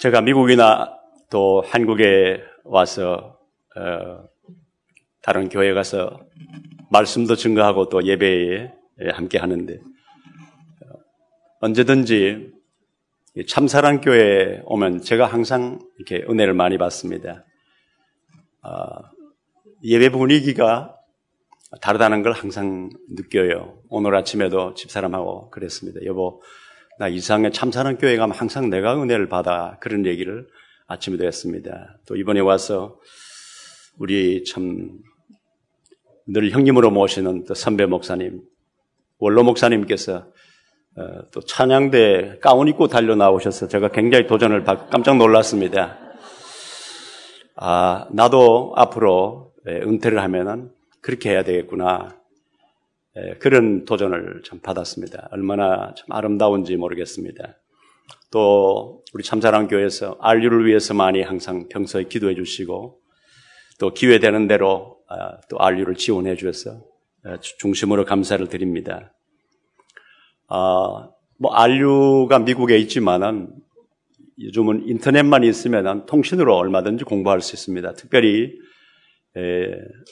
제가 미국이나 또 한국에 와서 어, 다른 교회 가서 말씀도 증거하고 또 예배에 함께 하는데 어, 언제든지 참사랑 교회에 오면 제가 항상 이렇게 은혜를 많이 받습니다. 어, 예배 분위기가 다르다는 걸 항상 느껴요. 오늘 아침에도 집사람하고 그랬습니다. 여보, 나 이상의 참사랑 교회 가면 항상 내가 은혜를 받아. 그런 얘기를 아침에도 했습니다. 또 이번에 와서 우리 참 늘 형님으로 모시는 또 선배 목사님, 원로 목사님께서 어, 또 찬양대 가운 입고 달려 나오셔서 제가 굉장히 도전을 받, 깜짝 놀랐습니다. 아, 나도 앞으로 예, 은퇴를 하면은 그렇게 해야 되겠구나. 예, 그런 도전을 참 받았습니다. 얼마나 참 아름다운지 모르겠습니다. 또 우리 참사랑 교회에서 안류를 위해서 많이 항상 평소에 기도해 주시고 또 기회 되는 대로 아, 또 안류를 지원해 주셔서 아, 중심으로 감사를 드립니다. 아, 뭐 안류가 미국에 있지만은 요즘은 인터넷만 있으면 통신으로 얼마든지 공부할 수 있습니다. 특별히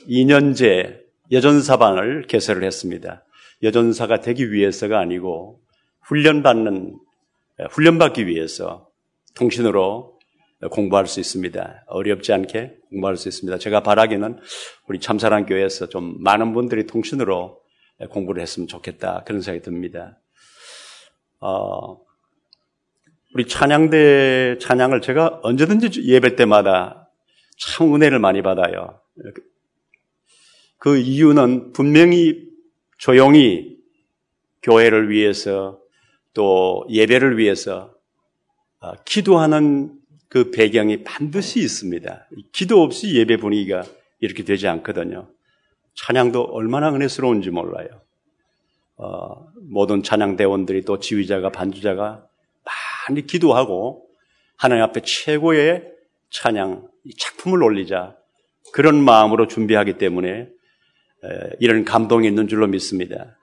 2년제 여전사반을 개설을 했습니다. 여전사가 되기 위해서가 아니고 훈련받는 훈련받기 위해서 통신으로 공부할 수 있습니다. 어렵지 않게 공부할 수 있습니다. 제가 바라기는 우리 참사랑 교회에서 좀 많은 분들이 통신으로 공부를 했으면 좋겠다 그런 생각이 듭니다. 어, 우리 찬양대 찬양을 제가 언제든지 예배 때마다 참 은혜를 많이 받아요. 그 이유는 분명히 조용히 교회를 위해서 또 예배를 위해서 아, 기도하는 그 배경이 반드시 있습니다. 기도 없이 예배 분위기가 이렇게 되지 않거든요. 찬양도 얼마나 은혜스러운지 몰라요. 어, 모든 찬양 대원들이 또 지휘자가 반주자가 많이 기도하고 하나님 앞에 최고의 찬양 작품을 올리자 그런 마음으로 준비하기 때문에 이런 감동이 있는 줄로 믿습니다.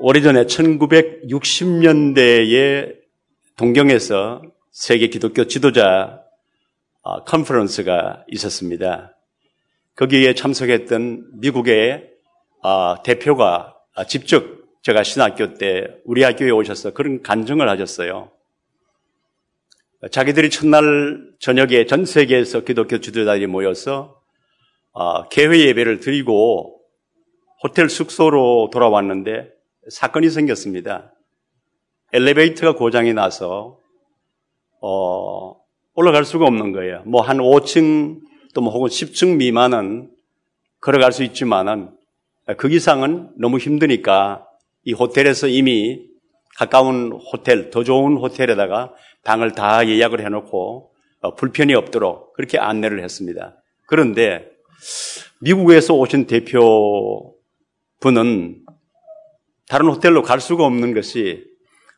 오래전에 1960년대에 동경에서 세계 기독교 지도자 어, 컨퍼런스가 있었습니다. 거기에 참석했던 미국의 어, 대표가 어, 직접 제가 신학교 때 우리 학교에 오셔서 그런 간증을 하셨어요. 자기들이 첫날 저녁에 전 세계에서 기독교 지도자들이 모여서 개회 예배를 드리고 호텔 숙소로 돌아왔는데 사건이 생겼습니다. 엘리베이터가 고장이 나서 어, 올라갈 수가 없는 거예요. 뭐 한 5층 또 뭐 혹은 10층 미만은 걸어갈 수 있지만은 그 이상은 너무 힘드니까 이 호텔에서 이미 가까운 호텔, 더 좋은 호텔에다가 방을 다 예약을 해놓고 어, 불편이 없도록 그렇게 안내를 했습니다. 그런데 미국에서 오신 대표 분은 다른 호텔로 갈 수가 없는 것이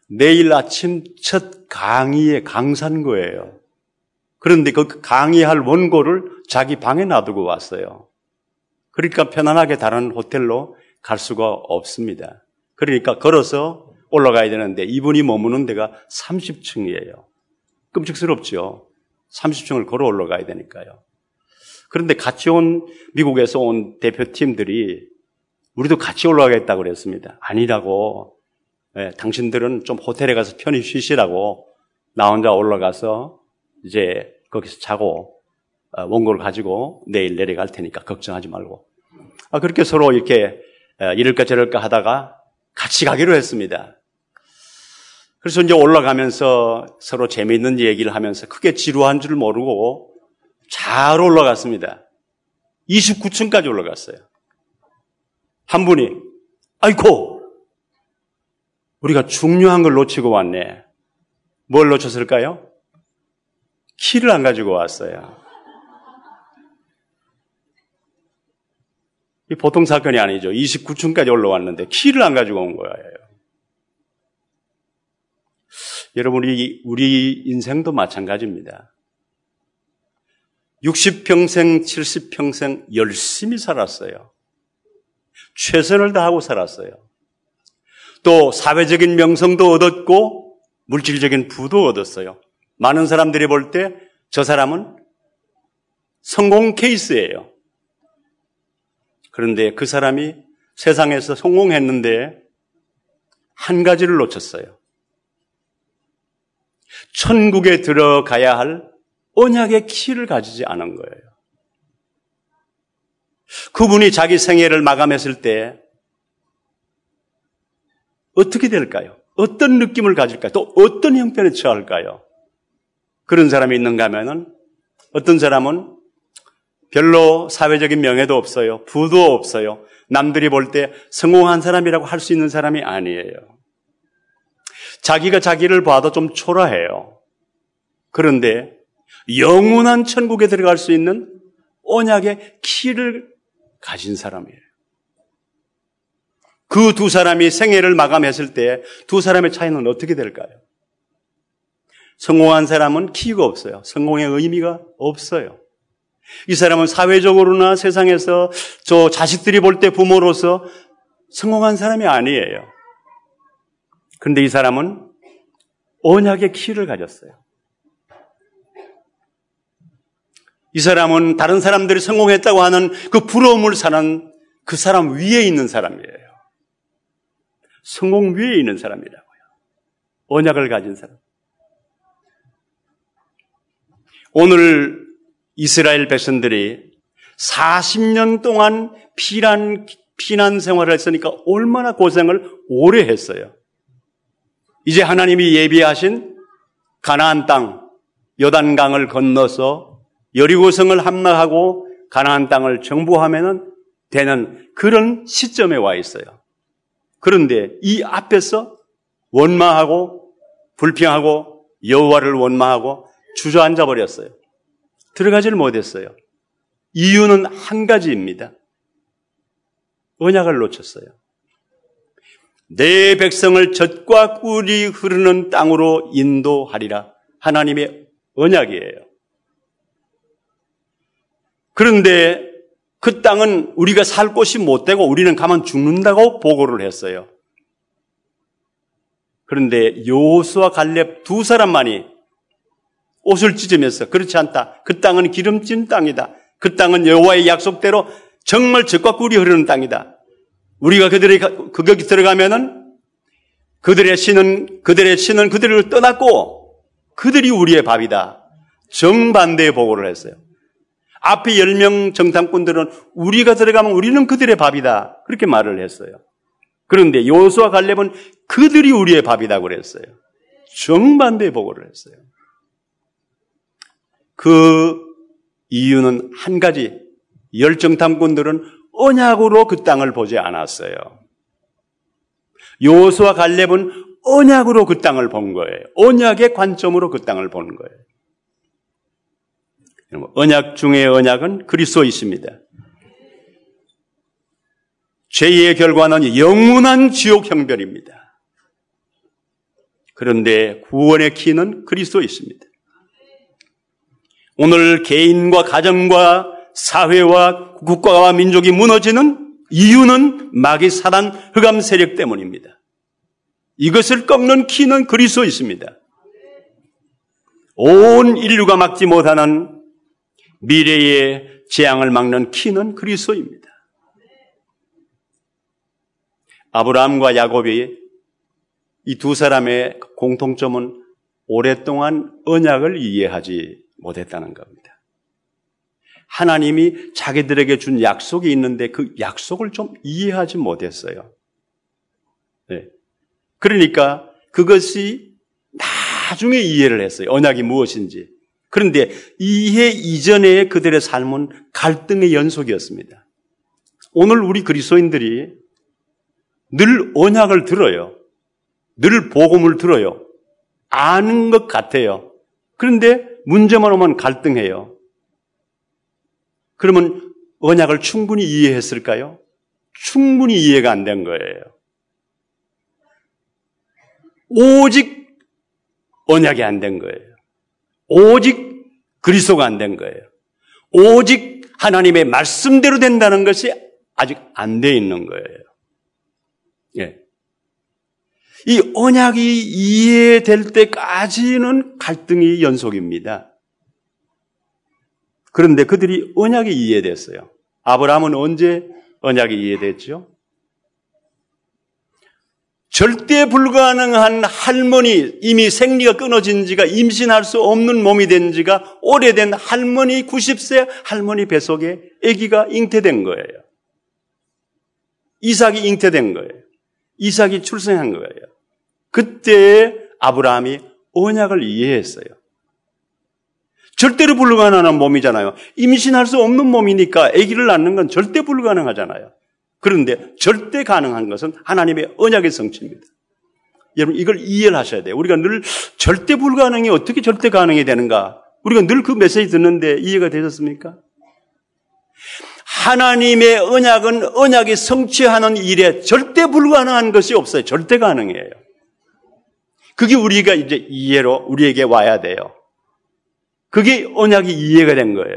내일 아침 첫 강의의 강산 거예요. 그런데 그 강의할 원고를 자기 방에 놔두고 왔어요. 그러니까 편안하게 다른 호텔로 갈 수가 없습니다. 그러니까 걸어서 올라가야 되는데 이분이 머무는 데가 30층이에요. 끔찍스럽죠. 30층을 걸어 올라가야 되니까요. 그런데 같이 온 미국에서 온 대표팀들이 우리도 같이 올라가겠다고 그랬습니다. 아니라고. 네, 당신들은 좀 호텔에 가서 편히 쉬시라고 나 혼자 올라가서 이제 거기서 자고 어, 원고를 가지고 내일 내려갈 테니까 걱정하지 말고. 아, 그렇게 서로 이렇게 어, 이럴까 저럴까 하다가 같이 가기로 했습니다. 그래서 이제 올라가면서 서로 재미있는 얘기를 하면서 크게 지루한 줄 모르고 잘 올라갔습니다. 29층까지 올라갔어요. 한 분이, 아이고, 우리가 중요한 걸 놓치고 왔네. 뭘 놓쳤을까요? 키를 안 가지고 왔어요. 이 보통 사건이 아니죠. 29층까지 올라왔는데 키를 안 가지고 온 거예요. 여러분, 우리, 우리 인생도 마찬가지입니다. 60평생, 70평생 열심히 살았어요. 최선을 다하고 살았어요. 또 사회적인 명성도 얻었고 물질적인 부도 얻었어요. 많은 사람들이 볼 때 저 사람은 성공 케이스예요. 그런데 그 사람이 세상에서 성공했는데 한 가지를 놓쳤어요. 천국에 들어가야 할 언약의 키를 가지지 않은 거예요. 그분이 자기 생애를 마감했을 때 어떻게 될까요? 어떤 느낌을 가질까요? 또 어떤 형편에 처할까요? 그런 사람이 있는가 하면은 어떤 사람은 별로 사회적인 명예도 없어요. 부도 없어요. 남들이 볼 때 성공한 사람이라고 할 수 있는 사람이 아니에요. 자기가 자기를 봐도 좀 초라해요. 그런데 영원한 천국에 들어갈 수 있는 언약의 키를 가진 사람이에요. 그 두 사람이 생애를 마감했을 때 두 사람의 차이는 어떻게 될까요? 성공한 사람은 키가 없어요. 성공의 의미가 없어요. 이 사람은 사회적으로나 세상에서 저 자식들이 볼 때 부모로서 성공한 사람이 아니에요. 그런데 이 사람은 언약의 키를 가졌어요. 이 사람은 다른 사람들이 성공했다고 하는 그 부러움을 사는 그 사람 위에 있는 사람이에요. 성공 위에 있는 사람이라고요. 언약을 가진 사람. 오늘 이스라엘 백성들이 40년 동안 피난, 피난 생활을 했으니까 얼마나 고생을 오래 했어요. 이제 하나님이 예비하신 가나안 땅, 요단강을 건너서 여리고성을 함락하고 가나안 땅을 정부하면 되는 그런 시점에 와 있어요. 그런데 이 앞에서 원망하고 불평하고 여호와를 원망하고 주저앉아 버렸어요. 들어가지를 못했어요. 이유는 한 가지입니다. 언약을 놓쳤어요. 내 백성을 젖과 꿀이 흐르는 땅으로 인도하리라. 하나님의 언약이에요. 그런데 그 땅은 우리가 살 곳이 못 되고 우리는 가만 죽는다고 보고를 했어요. 그런데 요수와 갈렙 두 사람만이 옷을 찢으면서 그렇지 않다. 그 땅은 기름진 땅이다. 그 땅은 여호와의 약속대로 정말 젖과 꿀이 흐르는 땅이다. 우리가 그들이 거기 들어가면은 그들의 신은 그들의 신은 그들을 떠났고 그들이 우리의 밥이다. 정반대의 보고를 했어요. 앞에 10명 정탐꾼들은 우리가 들어가면 우리는 그들의 밥이다. 그렇게 말을 했어요. 그런데 요수와 갈렙은 그들이 우리의 밥이다 그랬어요. 정반대의 보고를 했어요. 그 이유는 한 가지. 열 정탐꾼들은 언약으로 그 땅을 보지 않았어요. 요수와 갈렙은 언약으로 그 땅을 본 거예요. 언약의 관점으로 그 땅을 보는 거예요. 언약 중의 언약은 그리스도이십니다. 죄의 결과는 영원한 지옥 형별입니다. 그런데 구원의 키는 그리스도에 있습니다. 오늘 개인과 가정과 사회와 국가와 민족이 무너지는 이유는 마귀 사단 흑암 세력 때문입니다. 이것을 꺾는 키는 그리스도에 있습니다. 온 인류가 막지 못하는 미래의 재앙을 막는 키는 그리스도입니다. 아브라함과 야곱이 이두 사람의 공통점은 오랫동안 언약을 이해하지 못했다는 겁니다. 하나님이 자기들에게 준 약속이 있는데 그 약속을 좀 이해하지 못했어요. 네. 그러니까 그것이 나중에 이해를 했어요. 언약이 무엇인지. 그런데 이해 이전에 그들의 삶은 갈등의 연속이었습니다. 오늘 우리 그리스도인들이 늘 언약을 들어요. 늘 복음을 들어요. 아는 것 같아요. 그런데 문제만 오면 갈등해요. 그러면 언약을 충분히 이해했을까요? 충분히 이해가 안 된 거예요. 오직 언약이 안 된 거예요. 오직 그리스도가 안 된 거예요. 오직 하나님의 말씀대로 된다는 것이 아직 안 돼 있는 거예요. 예. 이 언약이 이해될 때까지는 갈등이 연속입니다. 그런데 그들이 언약이 이해됐어요. 아브라함은 언제 언약이 이해됐죠? 절대 불가능한 할머니, 이미 생리가 끊어진 지가 임신할 수 없는 몸이 된 지가 오래된 할머니, 90세 할머니 뱃속에 아기가 잉태된 거예요. 이삭이 잉태된 거예요. 이삭이 출생한 거예요. 그때 아브라함이 언약을 이해했어요. 절대로 불가능한 몸이잖아요. 임신할 수 없는 몸이니까 아기를 낳는 건 절대 불가능하잖아요. 그런데 절대 가능한 것은 하나님의 언약의 성취입니다. 여러분 이걸 이해를 하셔야 돼요. 우리가 늘 절대 불가능이 어떻게 절대 가능이 되는가? 우리가 늘 그 메시지 듣는데 이해가 되셨습니까? 하나님의 언약은 언약이 성취하는 일에 절대 불가능한 것이 없어요. 절대 가능해요. 그게 우리가 이제 이해로 우리에게 와야 돼요. 그게 언약이 이해가 된 거예요.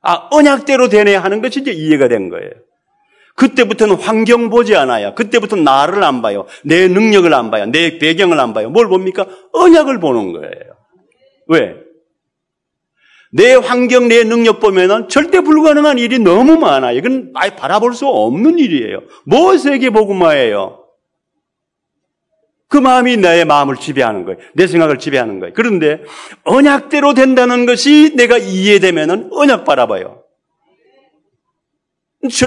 아, 언약대로 되네 하는 것이 이제 이해가 된 거예요. 그때부터는 환경 보지 않아요. 그때부터 나를 안 봐요. 내 능력을 안 봐요. 내 배경을 안 봐요. 뭘 봅니까? 언약을 보는 거예요. 왜? 내 환경, 내 능력 보면은 절대 불가능한 일이 너무 많아요. 이건 아예 바라볼 수 없는 일이에요. 뭐 세계복음화예요? 그 마음이 나의 마음을 지배하는 거예요. 내 생각을 지배하는 거예요. 그런데 언약대로 된다는 것이 내가 이해되면은 언약 바라봐요.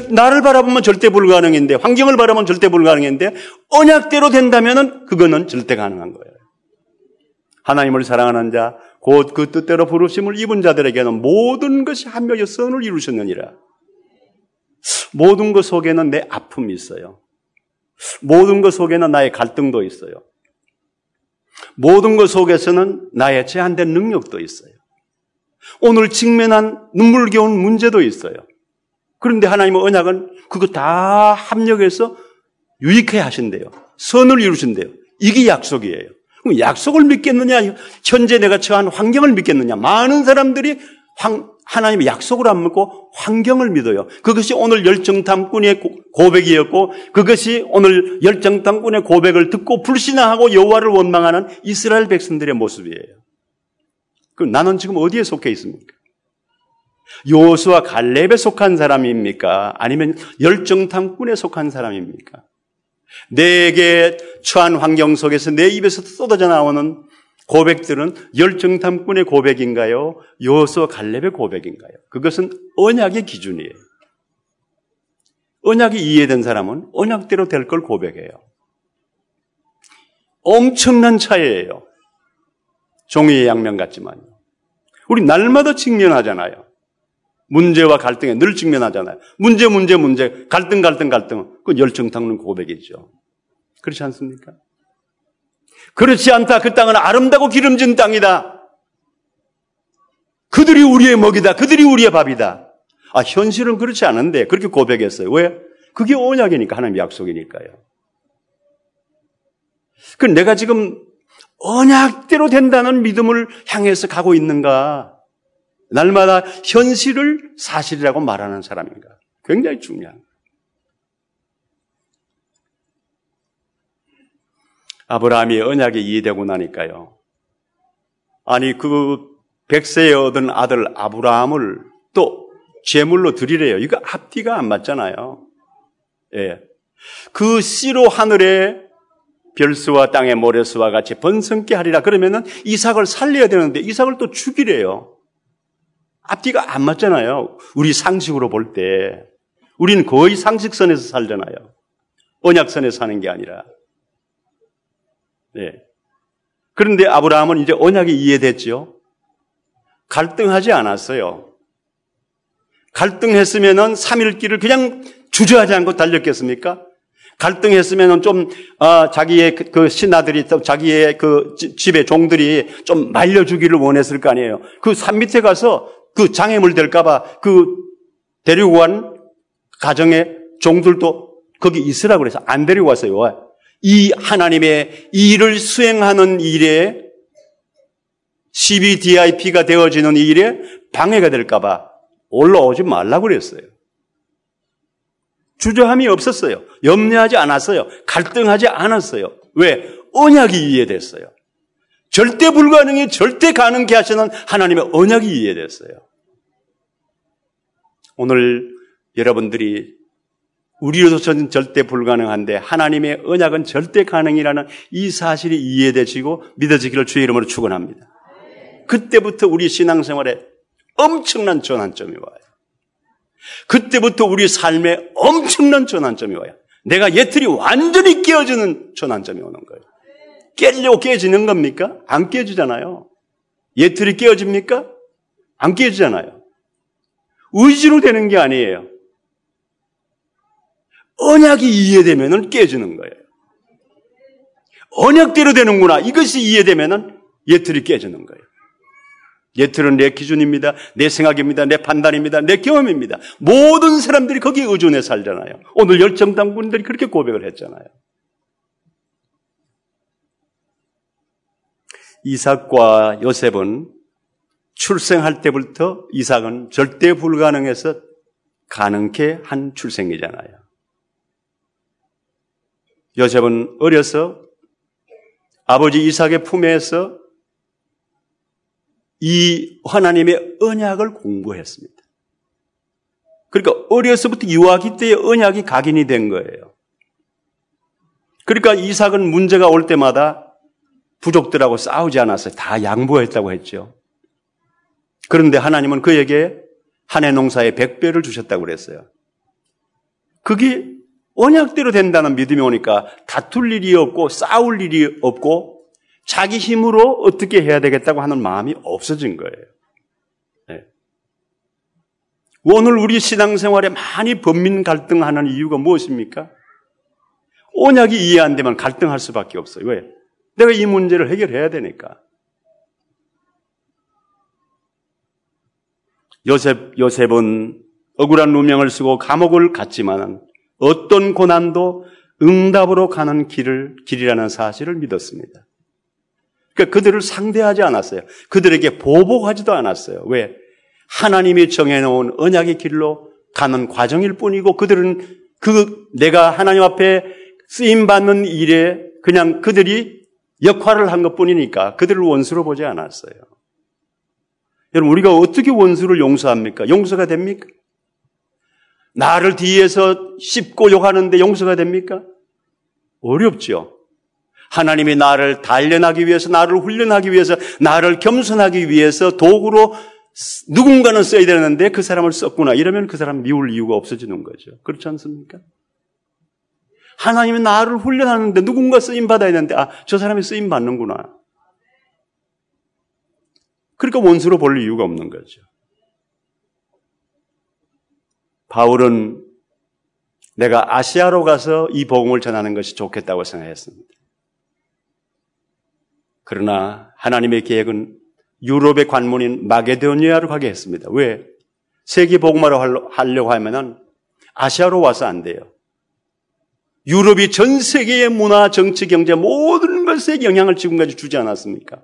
나를 바라보면 절대 불가능인데, 환경을 바라보면 절대 불가능인데, 언약대로 된다면 그거는 절대 가능한 거예요. 하나님을 사랑하는 자, 곧 그 뜻대로 부르심을 입은 자들에게는 모든 것이 한 명의 선을 이루셨느니라. 모든 것 속에는 내 아픔이 있어요. 모든 것 속에는 나의 갈등도 있어요. 모든 것 속에서는 나의 제한된 능력도 있어요. 오늘 직면한 눈물겨운 문제도 있어요. 그런데 하나님의 언약은 그거 다 합력해서 유익해 하신대요. 선을 이루신대요. 이게 약속이에요. 그럼 약속을 믿겠느냐? 현재 내가 처한 환경을 믿겠느냐? 많은 사람들이 황, 하나님의 약속을 안 믿고 환경을 믿어요. 그것이 오늘 열정탐꾼의 고백이었고 그것이 오늘 열정탐꾼의 고백을 듣고 불신하고 여호와를 원망하는 이스라엘 백성들의 모습이에요. 그럼 나는 지금 어디에 속해 있습니까? 요수와 갈렙에 속한 사람입니까? 아니면 열정탐꾼에 속한 사람입니까? 내게 처한 환경 속에서 내 입에서 쏟아져 나오는 고백들은 열정탐꾼의 고백인가요? 요수와 갈렙의 고백인가요? 그것은 언약의 기준이에요. 언약이 이해된 사람은 언약대로 될 걸 고백해요. 엄청난 차이예요. 종이의 양면 같지만 우리 날마다 직면하잖아요. 문제와 갈등에 늘 직면하잖아요. 문제, 문제, 문제, 갈등, 갈등, 갈등. 그 열정 닦는 고백이죠. 그렇지 않습니까? 그렇지 않다. 그 땅은 아름다고 기름진 땅이다. 그들이 우리의 먹이다. 그들이 우리의 밥이다. 아, 현실은 그렇지 않은데 그렇게 고백했어요. 왜? 그게 언약이니까 하나님 약속이니까요. 그 내가 지금 언약대로 된다는 믿음을 향해서 가고 있는가? 날마다 현실을 사실이라고 말하는 사람인가? 굉장히 중요한 아브라함이 언약이 이해되고 나니까요. 아니 그 백세에 얻은 아들 아브라함을 또 제물로 드리래요. 이거 앞뒤가 안 맞잖아요. 예. 그 씨로 하늘에 별수와 땅의 모래수와 같이 번성케 하리라 그러면은 이삭을 살려야 되는데 이삭을 또 죽이래요. 앞뒤가 안 맞잖아요. 우리 상식으로 볼 때. 우리는 거의 상식선에서 살잖아요. 언약선에서 사는 게 아니라. 네. 그런데 아브라함은 이제 언약이 이해됐죠. 갈등하지 않았어요. 갈등했으면은 3일 길을 그냥 주저하지 않고 달렸겠습니까? 갈등했으면은 좀, 어, 자기의 그, 그 신하들이, 또 자기의 그 집의 종들이 좀 말려주기를 원했을 거 아니에요. 그 산 밑에 가서 그 장애물 될까봐 그 데리고 간 가정의 종들도 거기 있으라고 그래서 안 데리고 왔어요. 이 하나님의 일을 수행하는 일에 CBDIP가 되어지는 일에 방해가 될까봐 올라오지 말라고 그랬어요. 주저함이 없었어요. 염려하지 않았어요. 갈등하지 않았어요. 왜? 언약이 이해됐어요. 절대 불가능이 절대 가능케 하시는 하나님의 언약이 이해됐어요. 오늘 여러분들이 우리로서는 절대 불가능한데 하나님의 언약은 절대 가능이라는 이 사실이 이해되시고 믿어지기를 주의 이름으로 축원합니다. 그때부터 우리 신앙생활에 엄청난 전환점이 와요. 그때부터 우리 삶에 엄청난 전환점이 와요. 내가 예틀이 완전히 깨어지는 전환점이 오는 거예요. 깨려고 깨지는 겁니까? 안 깨지잖아요. 예틀이 깨어집니까? 안 깨지잖아요. 의지로 되는 게 아니에요. 언약이 이해되면 깨지는 거예요. 언약대로 되는구나. 이것이 이해되면 예틀이 깨지는 거예요. 예틀은 내 기준입니다. 내 생각입니다. 내 판단입니다. 내 경험입니다. 모든 사람들이 거기에 의존해 살잖아요. 오늘 열정당군들이 그렇게 고백을 했잖아요. 이삭과 요셉은 출생할 때부터 이삭은 절대 불가능해서 가능케 한 출생이잖아요. 요셉은 어려서 아버지 이삭의 품에서 이 하나님의 언약을 공부했습니다. 그러니까 어려서부터 유아기 때의 언약이 각인이 된 거예요. 그러니까 이삭은 문제가 올 때마다 부족들하고 싸우지 않았어요. 다 양보했다고 했죠. 그런데 하나님은 그에게 한 해 농사에 백배를 주셨다고 그랬어요. 그게 언약대로 된다는 믿음이 오니까 다툴 일이 없고 싸울 일이 없고 자기 힘으로 어떻게 해야 되겠다고 하는 마음이 없어진 거예요. 네. 오늘 우리 신앙생활에 많이 범민 갈등하는 이유가 무엇입니까? 언약이 이해 안 되면 갈등할 수밖에 없어요. 왜? 내가 이 문제를 해결해야 되니까. 요셉, 요셉은 억울한 누명을 쓰고 감옥을 갔지만 어떤 고난도 응답으로 가는 길을, 길이라는 사실을 믿었습니다. 그러니까 그들을 상대하지 않았어요. 그들에게 보복하지도 않았어요. 왜? 하나님이 정해놓은 언약의 길로 가는 과정일 뿐이고 그들은 그 내가 하나님 앞에 쓰임 받는 일에 그냥 그들이 역할을 한 것 뿐이니까 그들을 원수로 보지 않았어요. 여러분, 우리가 어떻게 원수를 용서합니까? 용서가 됩니까? 나를 뒤에서 씹고 욕하는데 용서가 됩니까? 어렵죠. 하나님이 나를 단련하기 위해서, 나를 훈련하기 위해서, 나를 겸손하기 위해서 도구로 누군가는 써야 되는데 그 사람을 썼구나. 이러면 그 사람 미울 이유가 없어지는 거죠. 그렇지 않습니까? 하나님이 나를 훈련하는데 누군가 쓰임 받아야 되는데, 아, 저 사람이 쓰임 받는구나. 그러니까 원수로 볼 이유가 없는 거죠. 바울은 내가 아시아로 가서 이 복음을 전하는 것이 좋겠다고 생각했습니다. 그러나 하나님의 계획은 유럽의 관문인 마게도니아로 가게 했습니다. 왜? 세계 복음화로 하려고 하면은 아시아로 와서 안 돼요. 유럽이 전 세계의 문화, 정치, 경제 모든 것에 영향을 지금까지 주지 않았습니까?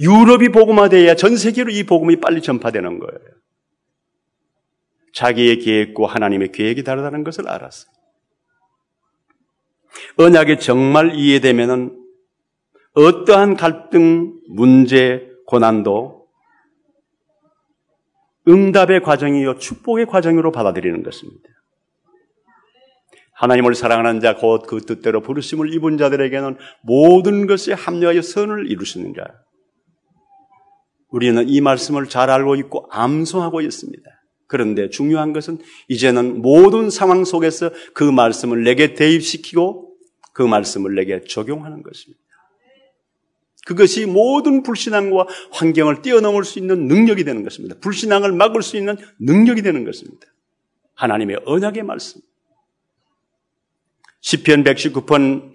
유럽이 복음화돼야 전 세계로 이 복음이 빨리 전파되는 거예요. 자기의 계획과 하나님의 계획이 다르다는 것을 알았어요. 언약이 정말 이해되면은 어떠한 갈등, 문제, 고난도 응답의 과정이요 축복의 과정으로 받아들이는 것입니다. 하나님을 사랑하는 자, 곧 그 뜻대로 부르심을 입은 자들에게는 모든 것에 합류하여 선을 이루시는 자. 우리는 이 말씀을 잘 알고 있고 암송하고 있습니다. 그런데 중요한 것은 이제는 모든 상황 속에서 그 말씀을 내게 대입시키고 그 말씀을 내게 적용하는 것입니다. 그것이 모든 불신앙과 환경을 뛰어넘을 수 있는 능력이 되는 것입니다. 불신앙을 막을 수 있는 능력이 되는 것입니다. 하나님의 언약의 말씀. 시편 119편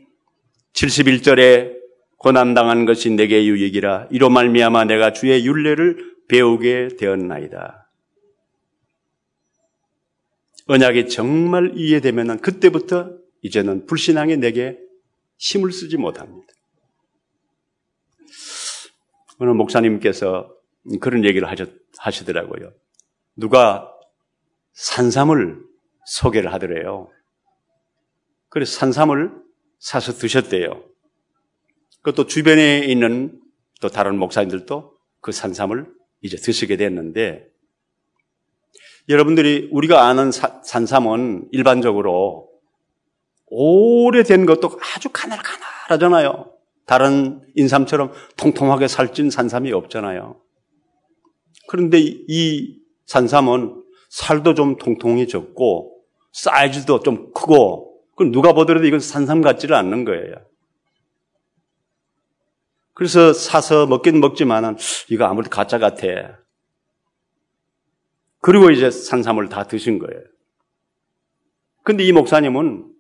71절에 고난당한 것이 내게 유익이라 이로 말미암아 내가 주의 윤례를 배우게 되었나이다. 언약이 정말 이해되면 그때부터 이제는 불신앙이 내게 힘을 쓰지 못합니다. 어느 목사님께서 그런 얘기를 하시, 더라고요 누가 산삼을 소개를 하더래요. 그래서 산삼을 사서 드셨대요. 그것도 주변에 있는 또 다른 목사님들도 그 산삼을 이제 드시게 됐는데 여러분들이 우리가 아는 사, 산삼은 일반적으로 오래된 것도 아주 가늘가늘하잖아요. 다른 인삼처럼 통통하게 살찐 산삼이 없잖아요. 그런데 이 산삼은 살도 좀 통통해졌고 사이즈도 좀 크고 그 누가 보더라도 이건 산삼 같지를 않는 거예요. 그래서 사서 먹긴 먹지만은 이거 아무래도 가짜 같아. 그리고 이제 산삼을 다 드신 거예요. 근데 이 목사님은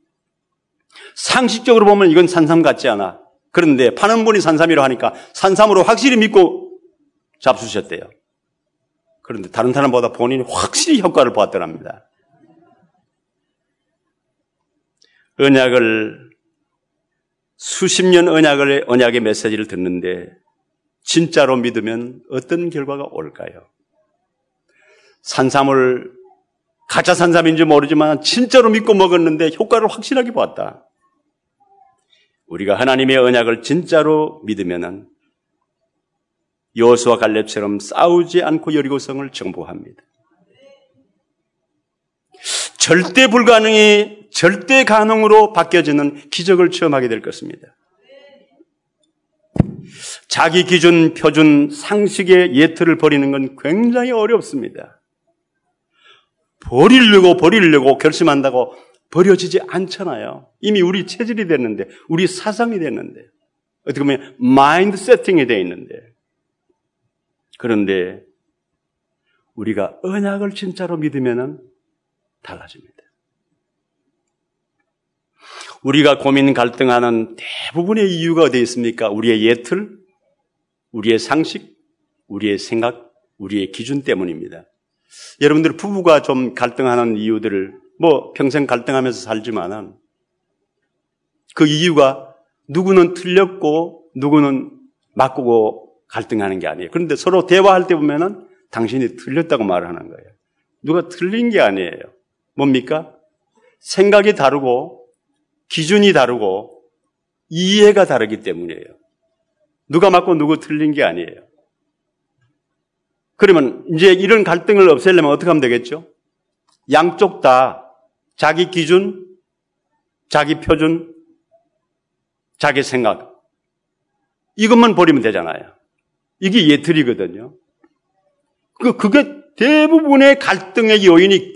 상식적으로 보면 이건 산삼 같지 않아. 그런데 파는 분이 산삼이라고 하니까 산삼으로 확실히 믿고 잡수셨대요. 그런데 다른 사람보다 본인이 확실히 효과를 보았더랍니다. 언약을 수십 년 언약을 언약의 메시지를 듣는데 진짜로 믿으면 어떤 결과가 올까요? 산삼을 가짜 산삼인지 모르지만 진짜로 믿고 먹었는데 효과를 확실하게 보았다. 우리가 하나님의 언약을 진짜로 믿으면은 여호수아 갈렙처럼 싸우지 않고 여리고성을 정복합니다. 절대 불가능이 절대 가능으로 바뀌어지는 기적을 체험하게 될 것입니다. 자기 기준, 표준, 상식의 예틀을 버리는 건 굉장히 어렵습니다. 버리려고 버리려고 결심한다고 버려지지 않잖아요. 이미 우리 체질이 됐는데, 우리 사상이 됐는데, 어떻게 보면 마인드 세팅이 되어 있는데, 그런데 우리가 언약을 진짜로 믿으면 달라집니다. 우리가 고민 갈등하는 대부분의 이유가 어디에 있습니까? 우리의 예틀, 우리의 상식, 우리의 생각, 우리의 기준 때문입니다. 여러분들 부부가 좀 갈등하는 이유들을 뭐 평생 갈등하면서 살지만은 그 이유가 누구는 틀렸고 누구는 바꾸고 갈등하는 게 아니에요. 그런데 서로 대화할 때 보면은 당신이 틀렸다고 말을 하는 거예요. 누가 틀린 게 아니에요. 뭡니까? 생각이 다르고 기준이 다르고 이해가 다르기 때문이에요. 누가 맞고 누구 틀린 게 아니에요. 그러면 이제 이런 갈등을 없애려면 어떻게 하면 되겠죠? 양쪽 다 자기 기준, 자기 표준, 자기 생각. 이것만 버리면 되잖아요. 이게 예틀이거든요. 그, 그게 대부분의 갈등의 요인이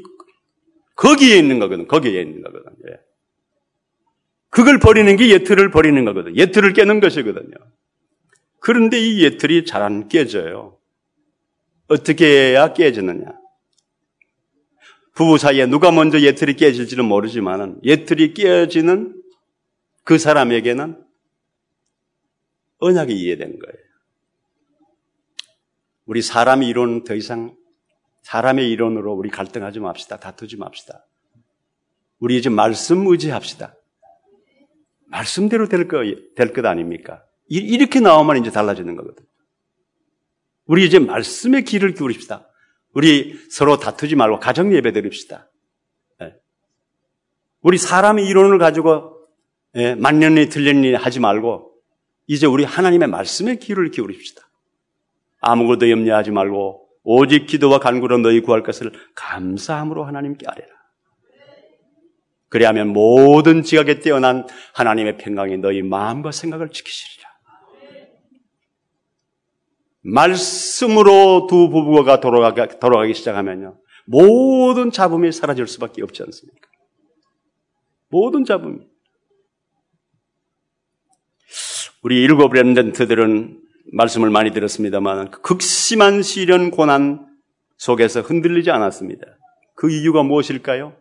거기에 있는 거거든. 거기에 있는 거거든. 예. 그걸 버리는 게 예틀을 버리는 거거든. 예틀을 깨는 것이거든요. 그런데 이 예틀이 잘 안 깨져요. 어떻게 해야 깨지느냐? 부부 사이에 누가 먼저 예틀이 깨질지는 모르지만 예틀이 깨지는 그 사람에게는 언약이 이해되는 거예요. 우리 사람의 이론은 더 이상 사람의 이론으로 우리 갈등하지 맙시다. 다투지 맙시다. 우리 이제 말씀 의지합시다. 말씀대로 될 것, 될 것 아닙니까? 이렇게 나오면 이제 달라지는 거거든. 우리 이제 말씀의 길을 기울입시다. 우리 서로 다투지 말고 가정 예배 드립시다. 예. 우리 사람의 이론을 가지고 예, 만년이 틀렸니 하지 말고 이제 우리 하나님의 말씀의 길을 기울입시다. 아무것도 염려하지 말고 오직 기도와 간구로 너희 구할 것을 감사함으로 하나님께 아뢰라. 그리하면 모든 지각에 뛰어난 하나님의 평강이 너희 마음과 생각을 지키시리라. 말씀으로 두 부부가 돌아가기, 돌아가기 시작하면요. 모든 잡음이 사라질 수밖에 없지 않습니까? 모든 잡음이. 우리 일곱 렘덴트들은 말씀을 많이 들었습니다만 극심한 시련 고난 속에서 흔들리지 않았습니다. 그 이유가 무엇일까요?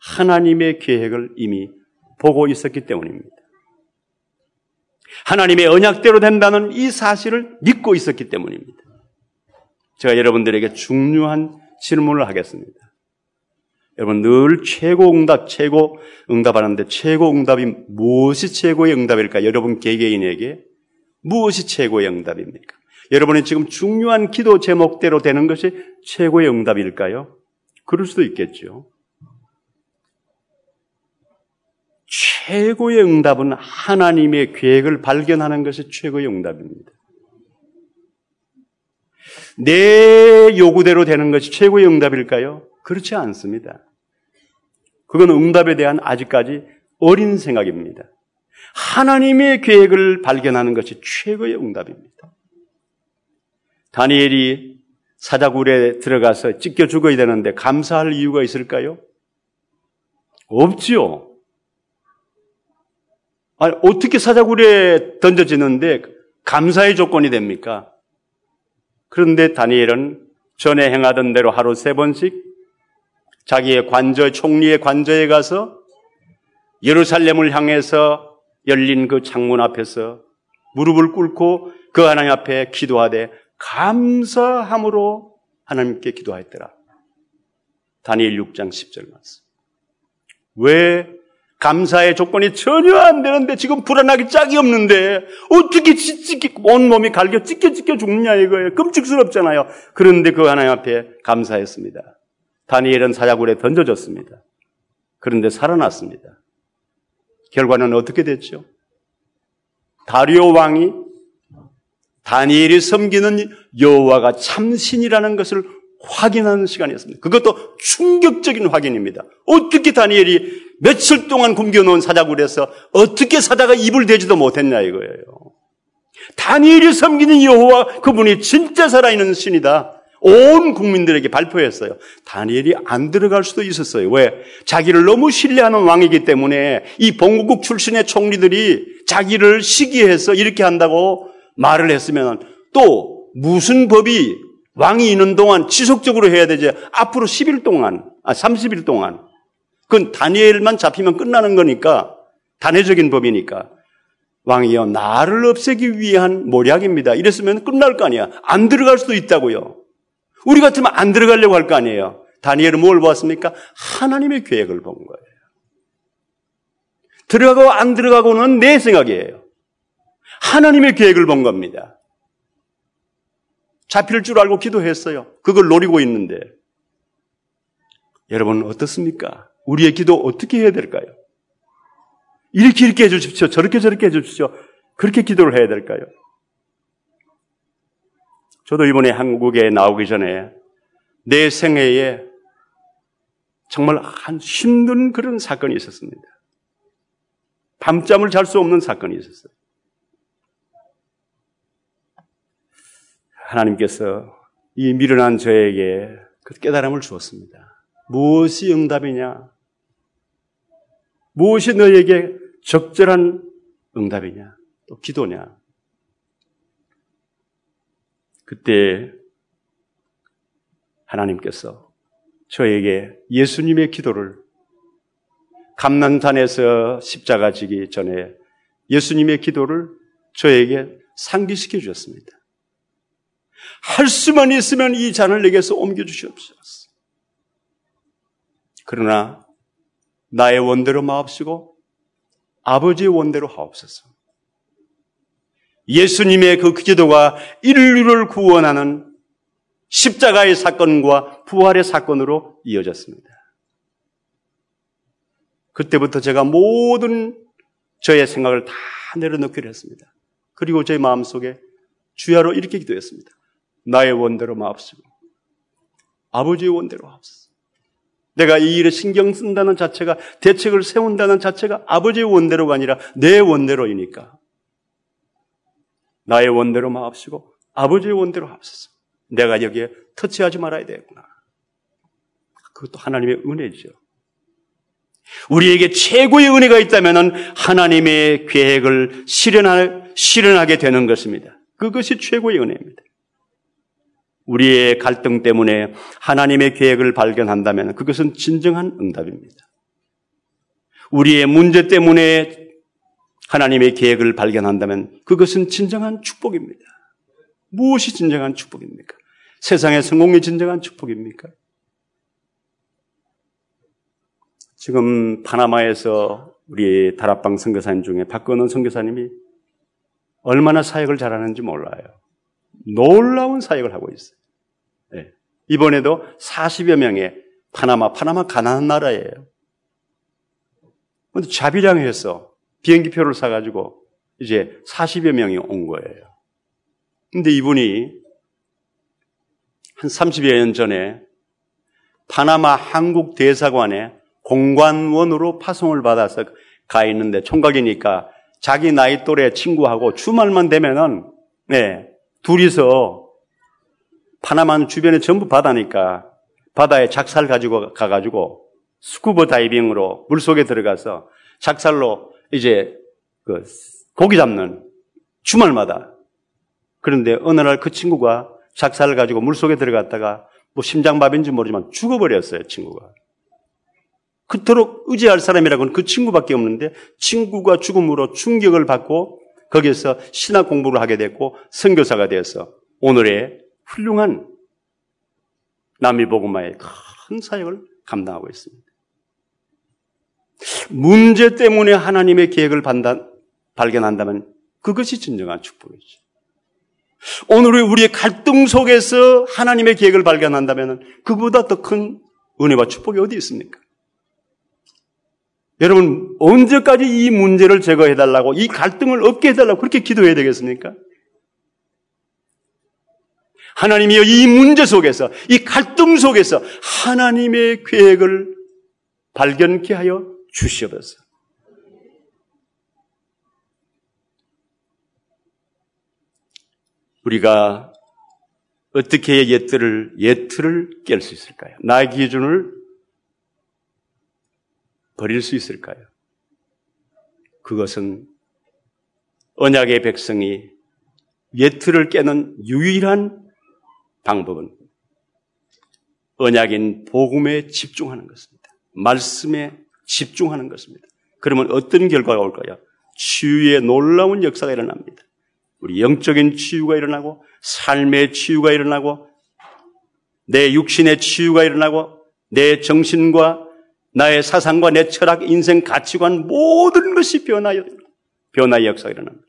하나님의 계획을 이미 보고 있었기 때문입니다. 하나님의 언약대로 된다는 이 사실을 믿고 있었기 때문입니다. 제가 여러분들에게 중요한 질문을 하겠습니다. 여러분 늘 최고 응답, 최고 응답하는데 최고 응답이 무엇이 최고의 응답일까? 여러분 개개인에게 무엇이 최고의 응답입니까? 여러분이 지금 중요한 기도 제목대로 되는 것이 최고의 응답일까요? 그럴 수도 있겠죠. 최고의 응답은 하나님의 계획을 발견하는 것이 최고의 응답입니다. 내 요구대로 되는 것이 최고의 응답일까요? 그렇지 않습니다. 그건 응답에 대한 아직까지 어린 생각입니다. 하나님의 계획을 발견하는 것이 최고의 응답입니다. 다니엘이 사자굴에 들어가서 찢겨 죽어야 되는데 감사할 이유가 있을까요? 없지요. 아니, 어떻게 사자굴에 던져지는데 감사의 조건이 됩니까? 그런데 다니엘은 전에 행하던 대로 하루 세 번씩 자기의 관저, 총리의 관저에 가서 예루살렘을 향해서 열린 그 창문 앞에서 무릎을 꿇고 그 하나님 앞에 기도하되 감사함으로 하나님께 기도하였더라. 다니엘 6장 10절 말씀. 왜 감사의 조건이 전혀 안 되는데 지금 불안하기 짝이 없는데 어떻게 찢기 온몸이 갈겨 찢겨 찢겨 죽느냐 이거예요. 끔찍스럽잖아요. 그런데 그 하나님 앞에 감사했습니다. 다니엘은 사자굴에 던져졌습니다. 그런데 살아났습니다. 결과는 어떻게 됐죠? 다리오 왕이 다니엘이 섬기는 여호와가 참신이라는 것을 확인하는 시간이었습니다. 그것도 충격적인 확인입니다. 어떻게 다니엘이 며칠 동안 굶겨놓은 사자굴에서 어떻게 사자가 입을 대지도 못했냐 이거예요. 다니엘이 섬기는 여호와 그분이 진짜 살아있는 신이다. 온 국민들에게 발표했어요. 다니엘이 안 들어갈 수도 있었어요. 왜? 자기를 너무 신뢰하는 왕이기 때문에 이 봉국국 출신의 총리들이 자기를 시기해서 이렇게 한다고 말을 했으면 또 무슨 법이 왕이 있는 동안 지속적으로 해야 되지. 앞으로 10일 동안, 아, 30일 동안. 그건 다니엘만 잡히면 끝나는 거니까, 단회적인 법이니까. 왕이여, 나를 없애기 위한 모략입니다. 이랬으면 끝날 거 아니야. 안 들어갈 수도 있다고요. 우리 같으면 안 들어가려고 할 거 아니에요. 다니엘은 뭘 보았습니까? 하나님의 계획을 본 거예요. 들어가고 안 들어가고는 내 생각이에요. 하나님의 계획을 본 겁니다. 잡힐 줄 알고 기도했어요. 그걸 노리고 있는데. 여러분 어떻습니까? 우리의 기도 어떻게 해야 될까요? 이렇게 이렇게 해주십시오. 저렇게 저렇게 해주십시오. 그렇게 기도를 해야 될까요? 저도 이번에 한국에 나오기 전에 내 생애에 정말 한 힘든 그런 사건이 있었습니다. 밤잠을 잘 수 없는 사건이 있었어요. 하나님께서 이 미련한 저에게 그 깨달음을 주었습니다. 무엇이 응답이냐? 무엇이 너에게 적절한 응답이냐? 또 기도냐? 그때 하나님께서 저에게 예수님의 기도를 감난산에서 십자가 지기 전에 예수님의 기도를 저에게 상기시켜 주셨습니다. 할 수만 있으면 이 잔을 내게서 옮겨주시옵소서. 그러나 나의 원대로 마옵시고 아버지의 원대로 하옵소서. 예수님의 그 기도가 인류를 구원하는 십자가의 사건과 부활의 사건으로 이어졌습니다. 그때부터 제가 모든 저의 생각을 다 내려놓기로 했습니다. 그리고 제 마음속에 주야로 이렇게 기도했습니다. 나의 원대로 마옵시고 아버지의 원대로 하옵소서. 내가 이 일에 신경 쓴다는 자체가 대책을 세운다는 자체가 아버지의 원대로가 아니라 내 원대로이니까 나의 원대로 마옵시고 아버지의 원대로 하옵소서. 내가 여기에 터치하지 말아야 되겠구나. 그것도 하나님의 은혜죠. 우리에게 최고의 은혜가 있다면 하나님의 계획을 실현하게 되는 것입니다. 그것이 최고의 은혜입니다. 우리의 갈등 때문에 하나님의 계획을 발견한다면 그것은 진정한 응답입니다. 우리의 문제 때문에 하나님의 계획을 발견한다면 그것은 진정한 축복입니다. 무엇이 진정한 축복입니까? 세상의 성공이 진정한 축복입니까? 지금 파나마에서 우리 다락방 선교사님 중에 박건원 선교사님이 얼마나 사역을 잘하는지 몰라요. 놀라운 사역을 하고 있어요. 네. 이번에도 40여 명의 파나마, 파나마 가난한 나라예요. 근데 자비량해서 비행기 표를 사가지고 이제 40여 명이 온 거예요. 근데 이분이 한 30여 년 전에 파나마 한국 대사관에 공관원으로 파송을 받아서 가 있는데 총각이니까 자기 나이 또래 친구하고 주말만 되면은 네, 둘이서 파나마 주변에 전부 바다니까 바다에 작살 가지고 가가지고 스쿠버 다이빙으로 물 속에 들어가서 작살로 이제 그 고기 잡는 주말마다 그런데 어느 날 그 친구가 작살을 가지고 물 속에 들어갔다가 뭐 심장마비인지 모르지만 죽어버렸어요 친구가. 그토록 의지할 사람이라고는 그 친구밖에 없는데 친구가 죽음으로 충격을 받고 거기에서 신학 공부를 하게 됐고 선교사가 되어서 오늘의 훌륭한 남미복음화의 큰 사역을 감당하고 있습니다. 문제 때문에 하나님의 계획을 판단, 발견한다면 그것이 진정한 축복이죠. 오늘 우리의 갈등 속에서 하나님의 계획을 발견한다면 그보다 더 큰 은혜와 축복이 어디 있습니까? 여러분, 언제까지 이 문제를 제거해달라고, 이 갈등을 없게 해달라고 그렇게 기도해야 되겠습니까? 하나님이여 이 문제 속에서, 이 갈등 속에서 하나님의 계획을 발견케 하여 주시옵소서. 우리가 어떻게 옛틀을, 옛틀을 깰 수 있을까요? 나의 기준을 버릴 수 있을까요? 그것은 언약의 백성이 옛틀을 깨는 유일한 방법은 언약인 복음에 집중하는 것입니다. 말씀에 집중하는 것입니다. 그러면 어떤 결과가 올까요? 치유의 놀라운 역사가 일어납니다. 우리 영적인 치유가 일어나고 삶의 치유가 일어나고 내 육신의 치유가 일어나고 내 정신과 나의 사상과 내 철학, 인생, 가치관 모든 것이 변화의 변화의 역사가 일어납니다.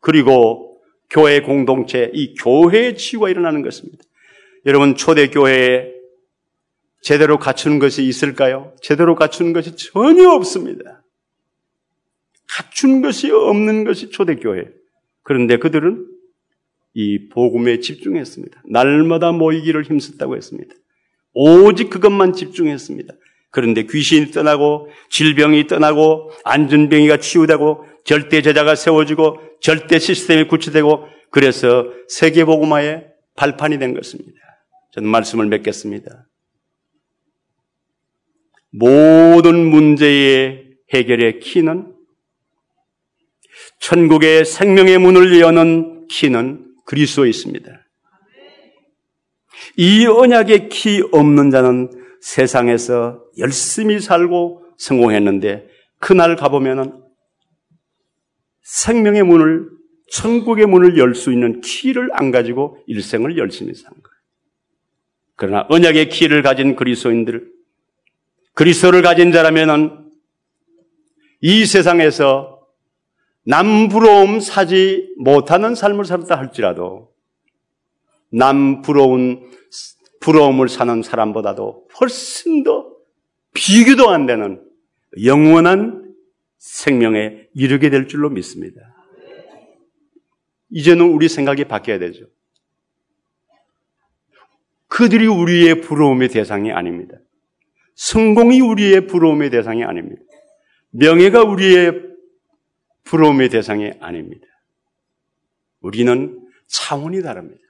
그리고 교회 공동체, 이 교회의 치유가 일어나는 것입니다. 여러분 초대교회에 제대로 갖추는 것이 있을까요? 제대로 갖추는 것이 전혀 없습니다. 갖춘 것이 없는 것이 초대교회. 그런데 그들은 이 복음에 집중했습니다. 날마다 모이기를 힘썼다고 했습니다. 오직 그것만 집중했습니다. 그런데 귀신이 떠나고 질병이 떠나고 안전병이가 치유되고 절대 제자가 세워지고 절대 시스템이 구체되고 그래서 세계복음화의 발판이 된 것입니다. 저는 말씀을 맺겠습니다. 모든 문제의 해결의 키는 천국의 생명의 문을 여는 키는 그리스도에 있습니다. 이 언약의 키 없는 자는 세상에서 열심히 살고 성공했는데 그날 가보면은 생명의 문을 천국의 문을 열 수 있는 키를 안 가지고 일생을 열심히 산 거예요. 그러나 언약의 키를 가진 그리스도인들, 그리스도를 가진 자라면은 이 세상에서 남 부러움 사지 못하는 삶을 살았다 할지라도 남 부러운 부러움을 사는 사람보다도 훨씬 더 비교도 안 되는 영원한 생명에 이르게 될 줄로 믿습니다. 이제는 우리 생각이 바뀌어야 되죠. 그들이 우리의 부러움의 대상이 아닙니다. 성공이 우리의 부러움의 대상이 아닙니다. 명예가 우리의 부러움의 대상이 아닙니다. 우리는 차원이 다릅니다.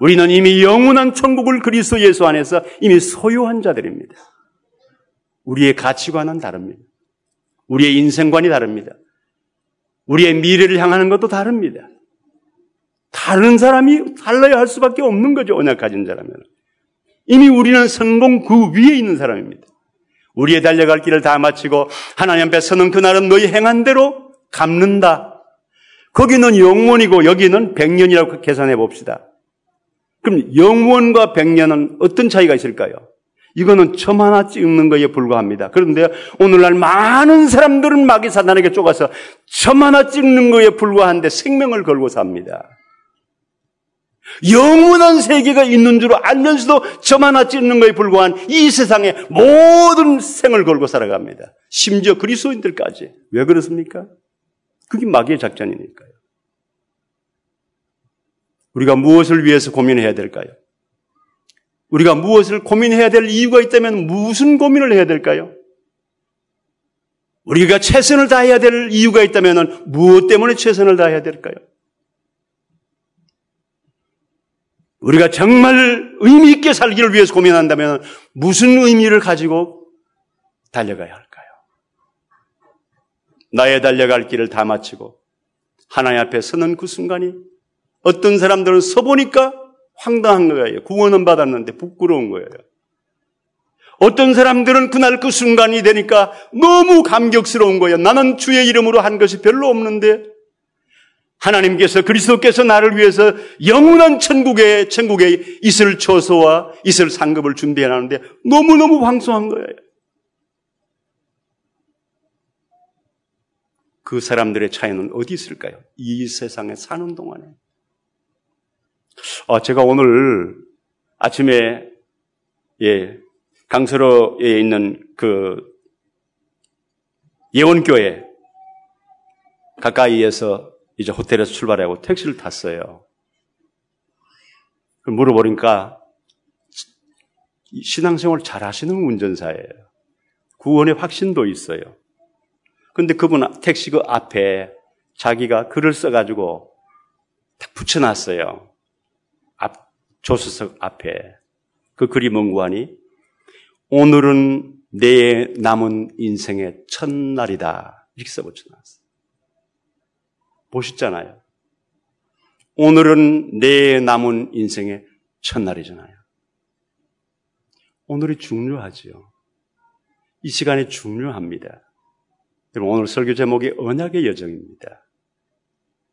우리는 이미 영원한 천국을 그리스도 예수 안에서 이미 소유한 자들입니다. 우리의 가치관은 다릅니다. 우리의 인생관이 다릅니다. 우리의 미래를 향하는 것도 다릅니다. 다른 사람이 달라야 할 수밖에 없는 거죠. 언약 가진 자라면. 이미 우리는 성공 그 위에 있는 사람입니다. 우리의 달려갈 길을 다 마치고 하나님 앞에 서는 그날은 너희 행한 대로 갚는다. 거기는 영원이고 여기는 백년이라고 계산해 봅시다. 그럼 영원과 백년은 어떤 차이가 있을까요? 이거는 점 하나 찍는 것에 불과합니다. 그런데 오늘날 많은 사람들은 마귀 사단에게 쫓아서 점 하나 찍는 것에 불과한데 생명을 걸고 삽니다. 영원한 세계가 있는 줄 알면서도 저만 하나 찢는 것에 불과한 이 세상의 모든 생을 걸고 살아갑니다. 심지어 그리스도인들까지. 왜 그렇습니까? 그게 마귀의 작전이니까요. 우리가 무엇을 위해서 고민해야 될까요? 우리가 무엇을 고민해야 될 이유가 있다면 무슨 고민을 해야 될까요? 우리가 최선을 다해야 될 이유가 있다면 무엇 때문에 최선을 다해야 될까요? 우리가 정말 의미 있게 살기를 위해서 고민한다면 무슨 의미를 가지고 달려가야 할까요? 나의 달려갈 길을 다 마치고 하나님 앞에 서는 그 순간이 어떤 사람들은 서보니까 황당한 거예요. 구원은 받았는데 부끄러운 거예요. 어떤 사람들은 그날 그 순간이 되니까 너무 감격스러운 거예요. 나는 주의 이름으로 한 것이 별로 없는데 하나님께서 그리스도께서 나를 위해서 영원한 천국에 천국에 있을 처소와 있을 상급을 준비해 놨는데 너무너무 황송한 거예요. 그 사람들의 차이는 어디 있을까요? 이 세상에 사는 동안에. 아, 제가 오늘 아침에 예, 강서로에 있는 그 예원교회 가까이에서 이제 호텔에서 출발하고 택시를 탔어요. 물어보니까 신앙생활 잘 하시는 운전사예요. 구원의 확신도 있어요. 근데 그분 택시 그 앞에 자기가 글을 써가지고 딱 붙여놨어요. 앞, 조수석 앞에. 그 글이 뭔고 하니, 오늘은 내 남은 인생의 첫날이다. 이렇게 써붙여 놨어요. 보셨잖아요. 오늘은 내 남은 인생의 첫날이잖아요. 오늘이 중요하지요. 이 시간이 중요합니다. 여러분, 오늘 설교 제목이 언약의 여정입니다.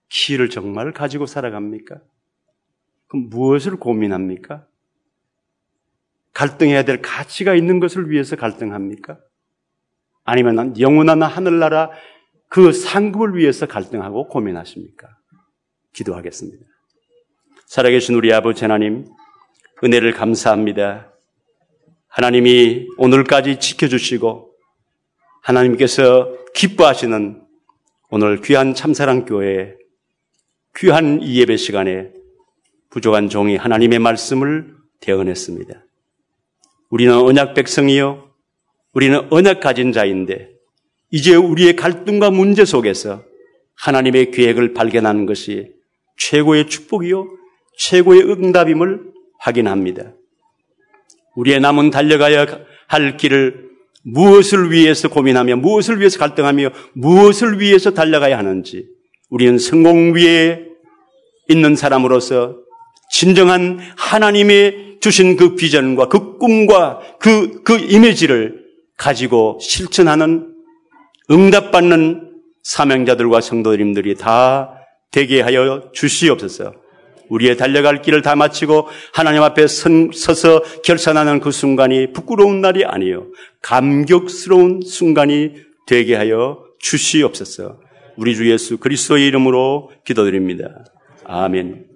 키를 정말 가지고 살아갑니까? 그럼 무엇을 고민합니까? 갈등해야 될 가치가 있는 것을 위해서 갈등합니까? 아니면 영원한 하늘나라 그 상급을 위해서 갈등하고 고민하십니까? 기도하겠습니다. 살아계신 우리 아버지 하나님, 은혜를 감사합니다. 하나님이 오늘까지 지켜주시고, 하나님께서 기뻐하시는 오늘 귀한 참사랑교회 귀한 이 예배 시간에 부족한 종이 하나님의 말씀을 대언했습니다. 우리는 언약 백성이요. 우리는 언약 가진 자인데 이제 우리의 갈등과 문제 속에서 하나님의 계획을 발견하는 것이 최고의 축복이요, 최고의 응답임을 확인합니다. 우리의 남은 달려가야 할 길을 무엇을 위해서 고민하며, 무엇을 위해서 갈등하며, 무엇을 위해서 달려가야 하는지, 우리는 성공 위에 있는 사람으로서 진정한 하나님의 주신 그 비전과 그 꿈과 그, 그 이미지를 가지고 실천하는 응답받는 사명자들과 성도님들이 다 되게 하여 주시옵소서. 우리의 달려갈 길을 다 마치고 하나님 앞에 선, 서서 결산하는 그 순간이 부끄러운 날이 아니요. 감격스러운 순간이 되게 하여 주시옵소서. 우리 주 예수 그리스도의 이름으로 기도드립니다. 아멘.